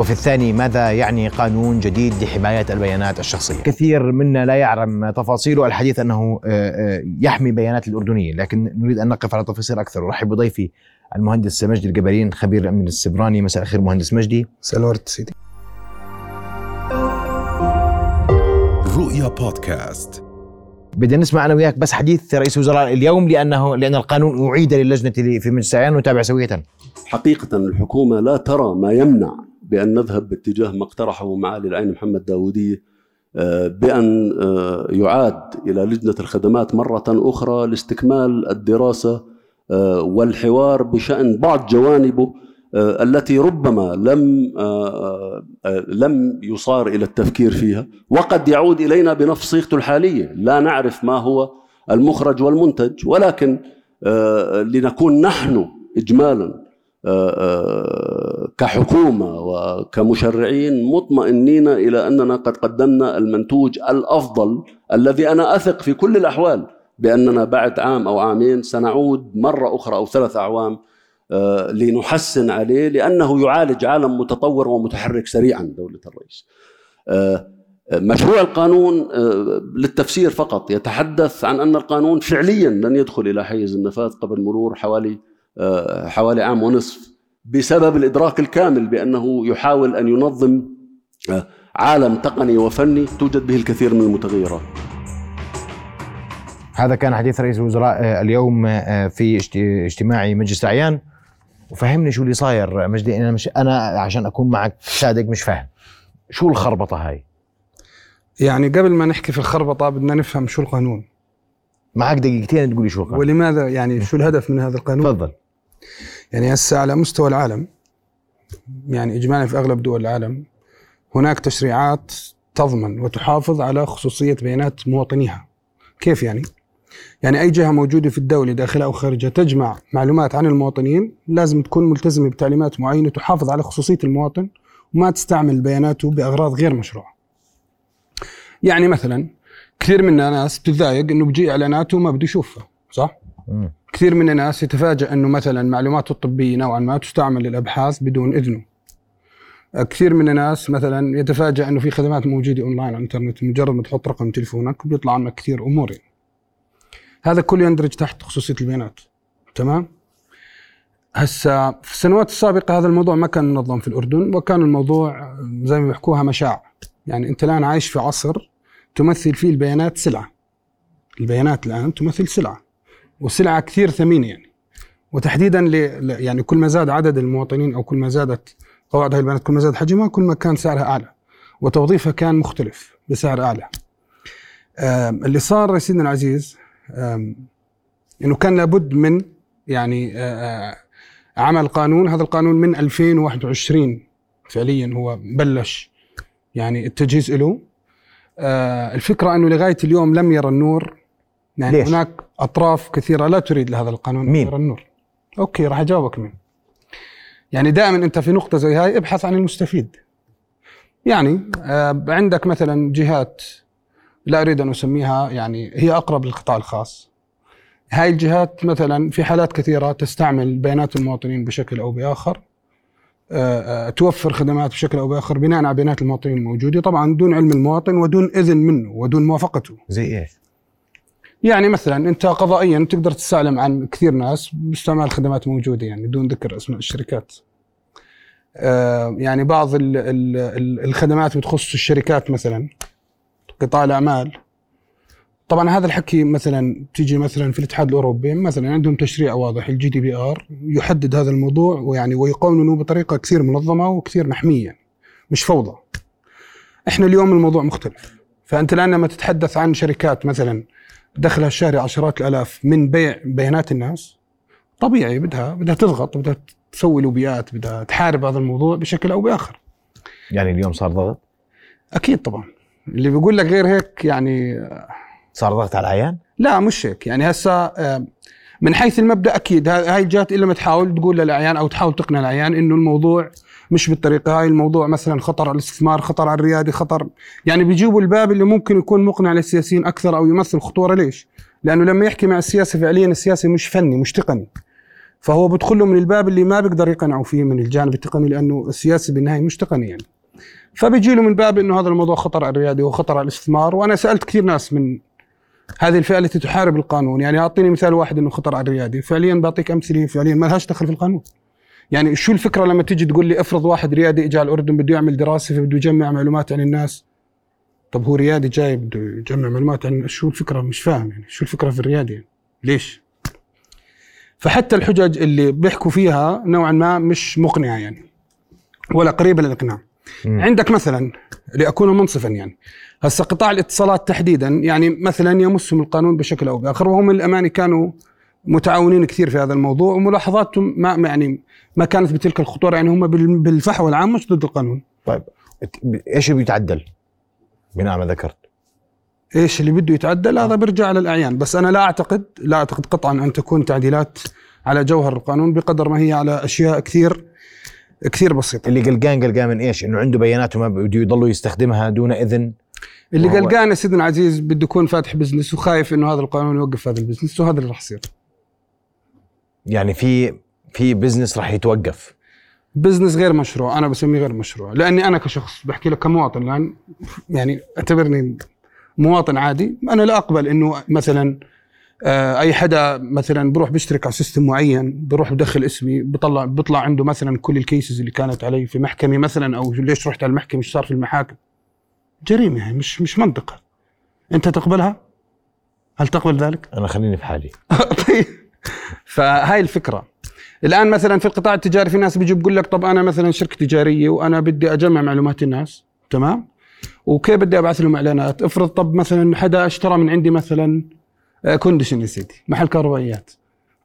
وفي الثاني ماذا يعني قانون جديد لحماية البيانات الشخصية؟ كثير منا لا يعلم تفاصيله الحديث أنه آه، آه، يحمي بيانات الأردنيين لكن نريد أن نقف على تفاصيل أكثر. أرحب بضيفي المهندس مجدي الجبارين خبير الأمن السبراني. مساء الخير مهندس مجدي سلورت سيدي. رؤيا بودكاست. بدنا نسمع أنا وياك بس حديث رئيس الوزراء اليوم لأنه لأن القانون أعيد للجنة في مجلس العيان ونتابع سوية. حقيقة الحكومة لا ترى ما يمنع بأن نذهب باتجاه ما اقترحه معالي العين محمد داووديه آه، بأن آه، يعاد إلى لجنة الخدمات مرة أخرى لاستكمال الدراسة آه، والحوار بشأن بعض جوانبه التي ربما لم لم يصار إلى التفكير فيها وقد يعود إلينا بنفس صيغته الحالية. لا نعرف ما هو المخرج والمنتج ولكن لنكون نحن اجمالا كحكومة وكمشرعين مطمئنين إلى أننا قد قدمنا المنتوج الأفضل الذي أنا أثق في كل الأحوال بأننا بعد عام أو عامين سنعود مرة أخرى أو ثلاث أعوام آه، لنحسن عليه لأنه يعالج عالم متطور ومتحرك سريعا دولة الرئيس. آه، مشروع القانون آه، للتفسير فقط يتحدث عن أن القانون فعليا لن يدخل إلى حيز النفاذ قبل مرور حوالي حوالي عام ونصف. بسبب الإدراك الكامل بأنه يحاول أن ينظم عالم تقني وفني توجد به الكثير من المتغيرات. هذا كان حديث رئيس الوزراء اليوم في اجتماع مجلس الأعيان وفهمني شو اللي صاير مجدي أنا مش أنا عشان أكون معك صادق مش فاهم. شو الخربطة هاي؟ يعني قبل ما نحكي في الخربطة بدنا نفهم شو القانون. معك دقيقتين تقولي شو القانون. ولماذا يعني شو الهدف من هذا القانون؟ تفضل. يعني هسه على مستوى العالم يعني اجمالا في أغلب دول العالم هناك تشريعات تضمن وتحافظ على خصوصية بيانات مواطنيها. كيف يعني؟ يعني أي جهة موجودة في الدولة داخلها أو خارجها تجمع معلومات عن المواطنين لازم تكون ملتزمة بتعليمات معينة تحافظ على خصوصية المواطن وما تستعمل بياناته بأغراض غير مشروعة. يعني مثلا كثير من الناس بتتضايق إنه بيجي اعلانات وما بده يشوفها صح؟ كثير من الناس يتفاجأ إنه مثلا معلوماته الطبية نوعا ما تستعمل للأبحاث بدون إذنه. كثير من الناس مثلا يتفاجأ إنه في خدمات موجودة أونلاين على الإنترنت مجرد ما تحط رقم تليفونك بيطلع عنك كثير أمور. يعني. هذا كله يندرج تحت خصوصية البيانات. تمام؟ هسا في السنوات السابقة هذا الموضوع ما كان منظم في الأردن وكان الموضوع زي ما بيحكوها مشاع. يعني أنت الآن عايش في عصر تمثل فيه البيانات سلعة. البيانات الآن تمثل سلعة. وسلعة كثير ثمينة يعني. وتحديدا ل... يعني كل ما زاد عدد المواطنين أو كل ما زادت قواعد هذه البيانات كل ما زاد حجمها كل ما كان سعرها أعلى. وتوظيفها كان مختلف بسعر أعلى. اللي صار يا سيدنا العزيز إنه كان لابد من يعني عمل قانون. هذا القانون من 2021 فعليا هو بلش يعني التجهيز له الفكرة إنه لغاية اليوم لم يرى النور يعني ليش؟ هناك أطراف كثيرة لا تريد لهذا القانون مين؟ النور أوكي راح أجاوبك مين يعني دائما أنت في نقطة زي هاي ابحث عن المستفيد يعني عندك مثلا جهات لا أريد أن أسميها يعني هي أقرب للقطاع الخاص. هاي الجهات مثلا في حالات كثيرة تستعمل بيانات المواطنين بشكل أو بآخر آه، آه، توفر خدمات بشكل أو بآخر بناء على بيانات المواطنين الموجودة طبعا دون علم المواطن ودون إذن منه ودون موافقته. زي إيش؟ يعني مثلا أنت قضائيا تقدر تستعلم عن كثير ناس باستعمال خدمات موجودة يعني بدون ذكر أسماء الشركات. آه، يعني بعض الخدمات بتخص الشركات مثلا قطاع الأعمال. طبعا هذا الحكي مثلا تيجي مثلا في الاتحاد الأوروبي مثلا عندهم تشريع واضح ال GDPR يحدد هذا الموضوع ويعني ويقوننه بطريقة كثير منظمة وكثير محمية مش فوضى. إحنا اليوم الموضوع مختلف. فأنت الآن لما تتحدث عن شركات مثلا دخلها الشهري عشرات الآلاف من بيع بيانات الناس. طبيعي بدها بدها تضغط بدها تسوي لوبيات بدها تحارب هذا الموضوع بشكل أو بآخر. يعني اليوم صار ضغط؟ أكيد طبعا. اللي بيقول لك غير هيك يعني صار ضغط على العيان؟ لا مش هيك. يعني هسه آه، من حيث المبدأ أكيد هاي الجهات إلا ما تحاول تقول للعيان أو تحاول تقنع العيان إنه الموضوع مش بالطريقة هاي الموضوع مثلا خطر على الاستثمار خطر على الرياده خطر. يعني بيجيبوا الباب اللي ممكن يكون مقنع للسياسيين أكثر أو يمثل خطورة. ليش؟ لأنه لما يحكي مع السياسي فعليا السياسي مش فني مش تقني. فهو بدخل له من الباب اللي ما بيقدر يقنعوا فيه من الجانب التقني لأنه السياسي بالنهاية مش تقني يعني. فبيجي له من باب إنه هذا الموضوع خطر على الرياده وخطر على الاستثمار. وأنا سألت كثير ناس من هذه الفئة التي تحارب القانون. يعني أعطيني مثال واحد إنه خطر على الرياده فعليا بعطيك أمثلة فعليا ما لهاش دخل في القانون. يعني شو الفكرة لما تيجي تقول لي افرض واحد ريادي اجى على الأردن بده يعمل دراسة فبده يجمع معلومات عن الناس؟ طب هو ريادي جاي بده يجمع معلومات عن شو الفكرة؟ مش فاهم يعني شو الفكرة في الرياده يعني ليش؟ فحتى الحجج اللي بيحكوا فيها نوعا ما مش مقنعة يعني ولا قريبة للإقناع. عندك مثلا لأكون منصفا يعني هسه قطاع الاتصالات تحديدا يعني مثلا يمسهم القانون بشكل أو بآخر وهم الامانه كانوا متعاونين كثير في هذا الموضوع وملاحظاتهم ما يعني ما كانت بتلك الخطورة يعني هم بال- بالفحوى العام مش ضد القانون. طيب إيش بيتعدل؟ بناء ما ذكرت. إيش اللي بده يتعدل؟ هذا بيرجع على الاعيان بس أنا لا اعتقد لا أعتقد قطعا أن تكون تعديلات على جوهر القانون بقدر ما هي على أشياء كثير كثير بسيطة. اللي قلقان قلقان من إيش؟ إنه عنده بيانات وما بده يضلوا يستخدمها دون إذن؟ اللي قلقان يا سيدنا العزيز بده يكون فاتح business وخايف إنه هذا القانون يوقف هذا ال business وهذا اللي راح يصير. يعني في في business راح يتوقف. business غير مشروع أنا بسميه غير مشروع. لأني أنا كشخص بحكي لك كمواطن الان يعني أعتبرني مواطن عادي. أنا لا أقبل إنه مثلا آه، أي حدا مثلا بروح بيشترك على system معين بروح بدخل اسمي بطلع بيطلع عنده مثلا كل ال cases اللي كانت علي في محكمة مثلا أو ليش رحت على المحكمة إيش صار في المحاكم. جريمة يعني مش مش منطقة. أنت تقبلها؟ هل تقبل ذلك؟ أنا خليني في حالي. طيب. فهاي الفكرة. الآن مثلا في القطاع التجاري في ناس بيجي بيقول لك طب أنا مثلا شركة تجارية وأنا بدي أجمع معلومات الناس تمام؟ وكيف بدي أبعث لهم إعلانات؟ افرض طب مثلا حدا اشترى من عندي مثلا آه، condition يا سيدي محل كهربائيات.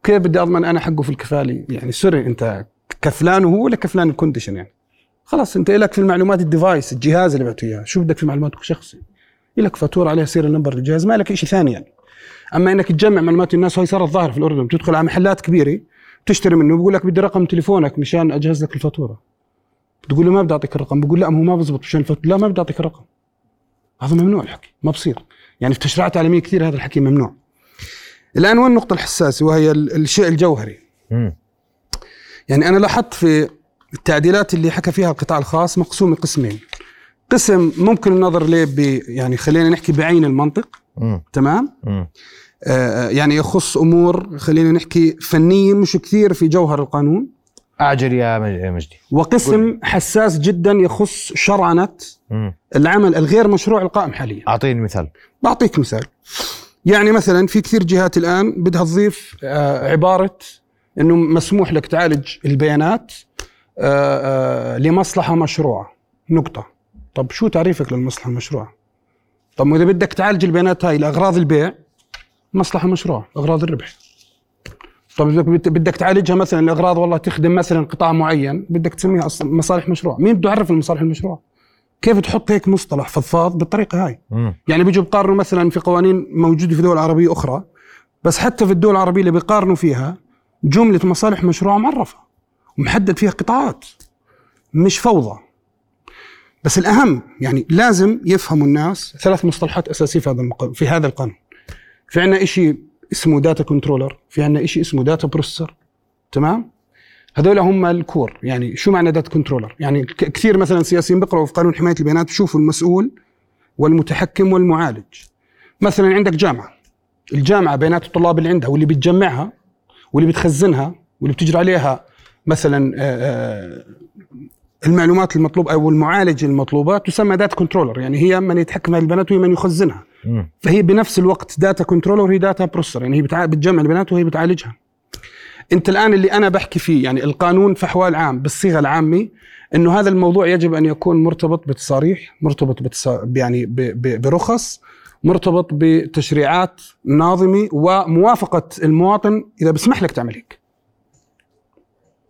كيف بدي أضمن أنا حقه في الكفاله يعني sorry أنت كفلان هو ولا كفلان ال condition يعني؟ خلاص أنت لك في المعلومات ال device الجهاز اللي بعته إياه. شو بدك في معلوماتك الشخصي لك فاتورة عليها serial number الجهاز ما لك شيء ثاني يعني. أما إنك تجمع معلومات الناس وهي صارت ظاهرة في الأردن. بتدخل على محلات كبيرة تشتري منه بيقول لك بدي رقم تليفونك مشان أجهز لك الفاتورة. بتقول له ما بدي أعطيك الرقم. بقول لا ما هو ما بزبط مشان الفاتوره لا ما بدي أعطيك الرقم. هذا ممنوع الحكي ما بصير. يعني في تشريعات عالميه كثير هذا الحكي ممنوع. الآن وين النقطة الحساسة؟ وهي ال- الشيء الجوهري. يعني أنا لاحظت في التعديلات اللي حكى فيها القطاع الخاص مقسومة قسمين. قسم ممكن النظر ليه يعني خلينا نحكي بعين المنطق مم. تمام؟ مم. آه، يعني يخص أمور خلينا نحكي فنية مش كثير في جوهر القانون. أعجل يا مج- يا مجدي. وقسم حساس جدا يخص شرعنه مم. العمل الغير مشروع القائم حاليا. أعطيني مثال. بعطيك مثال. يعني مثلا في كثير جهات الآن بدها تضيف آه، عبارة إنه مسموح لك تعالج البيانات آه، آه، لمصلحة مشروعة. نقطة. طب شو تعريفك للمصلحة المشروعة؟ طب ما إذا بدك تعالج البيانات هاي لأغراض البيع مصلحة مشروعه أغراض الربح. طب إذا بدك تعالجها مثلا لأغراض والله تخدم مثلا قطاع معين بدك تسميها أصلاً مصالح مشروع. مين بده يعرف المصالح المشروع؟ كيف تحط هيك مصطلح فضفاض بالطريقة هاي؟ مم. يعني بيجوا بقارنوا مثلا في قوانين موجودة في دول عربية أخرى بس حتى في الدول العربية اللي بيقارنوا فيها جملة مصالح مشروع معرفة ومحدد فيها قطاعات مش فوضى. بس الأهم يعني لازم يفهموا الناس ثلاث مصطلحات أساسية في هذا المق... في هذا القانون. في عندنا شيء اسمه data controller في عندنا شيء اسمه data processor تمام؟ هذول هم ال core يعني شو معنى data controller يعني كثير مثلا سياسيين بيقرأوا في قانون حماية البيانات بشوفوا المسؤول والمتحكم والمعالج. مثلا عندك جامعة. الجامعة بيانات الطلاب اللي عندها واللي بتجمعها واللي بتخزنها واللي بتجري عليها مثلا آه، آه، المعلومات المطلوبه أو المعالج المطلوبة تسمى data controller يعني هي من يتحكم في البيانات وهي من يخزنها. مم. فهي بنفس الوقت data controller وهي data processor يعني هي بتع- بتجمع البيانات وهي بتعالجها. أنت الآن اللي أنا بحكي فيه يعني القانون فحوى العام بالصيغة العامة إنه هذا الموضوع يجب أن يكون مرتبط بتصاريح مرتبط بتص... يعني ب... ب... برخص مرتبط بتشريعات ناظمة وموافقة المواطن إذا بسمح لك تعمل هيك.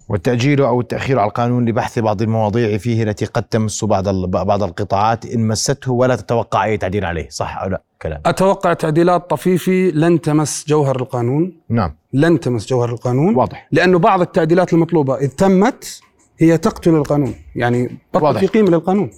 والتأجيل أو التأخير على القانون لبحث بعض المواضيع فيه التي قد تمس بعض بعض القطاعات إن مسته ولا تتوقع أي تعديل عليه صح أو لا؟ كلام. أتوقع تعديلات طفيفه لن تمس جوهر القانون. نعم. لن تمس جوهر القانون. واضح. لأنه بعض التعديلات المطلوبة إذ تمت هي تقتل القانون يعني بطل. في قيمة للقانون.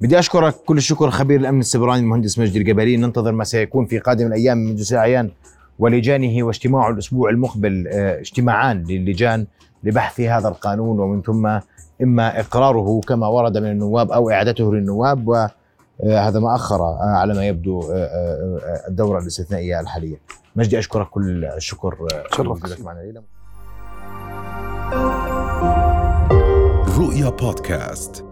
بدي أشكرك كل الشكر خبير الأمن السيبراني المهندس مجدي الجبلي ننتظر ما سيكون في قادم الأيام من مجلس الأعيان ولجانه واجتماعه الأسبوع المقبل آه، اجتماعان للجان لبحث هذا القانون ومن ثم إما إقراره كما ورد من النواب أو إعادته للنواب وهذا ما أخر على ما يبدو الدورة الاستثنائية الحالية. مجدي أشكرك كل الشكر شرفت معنا ليلى رؤيا بودكاست.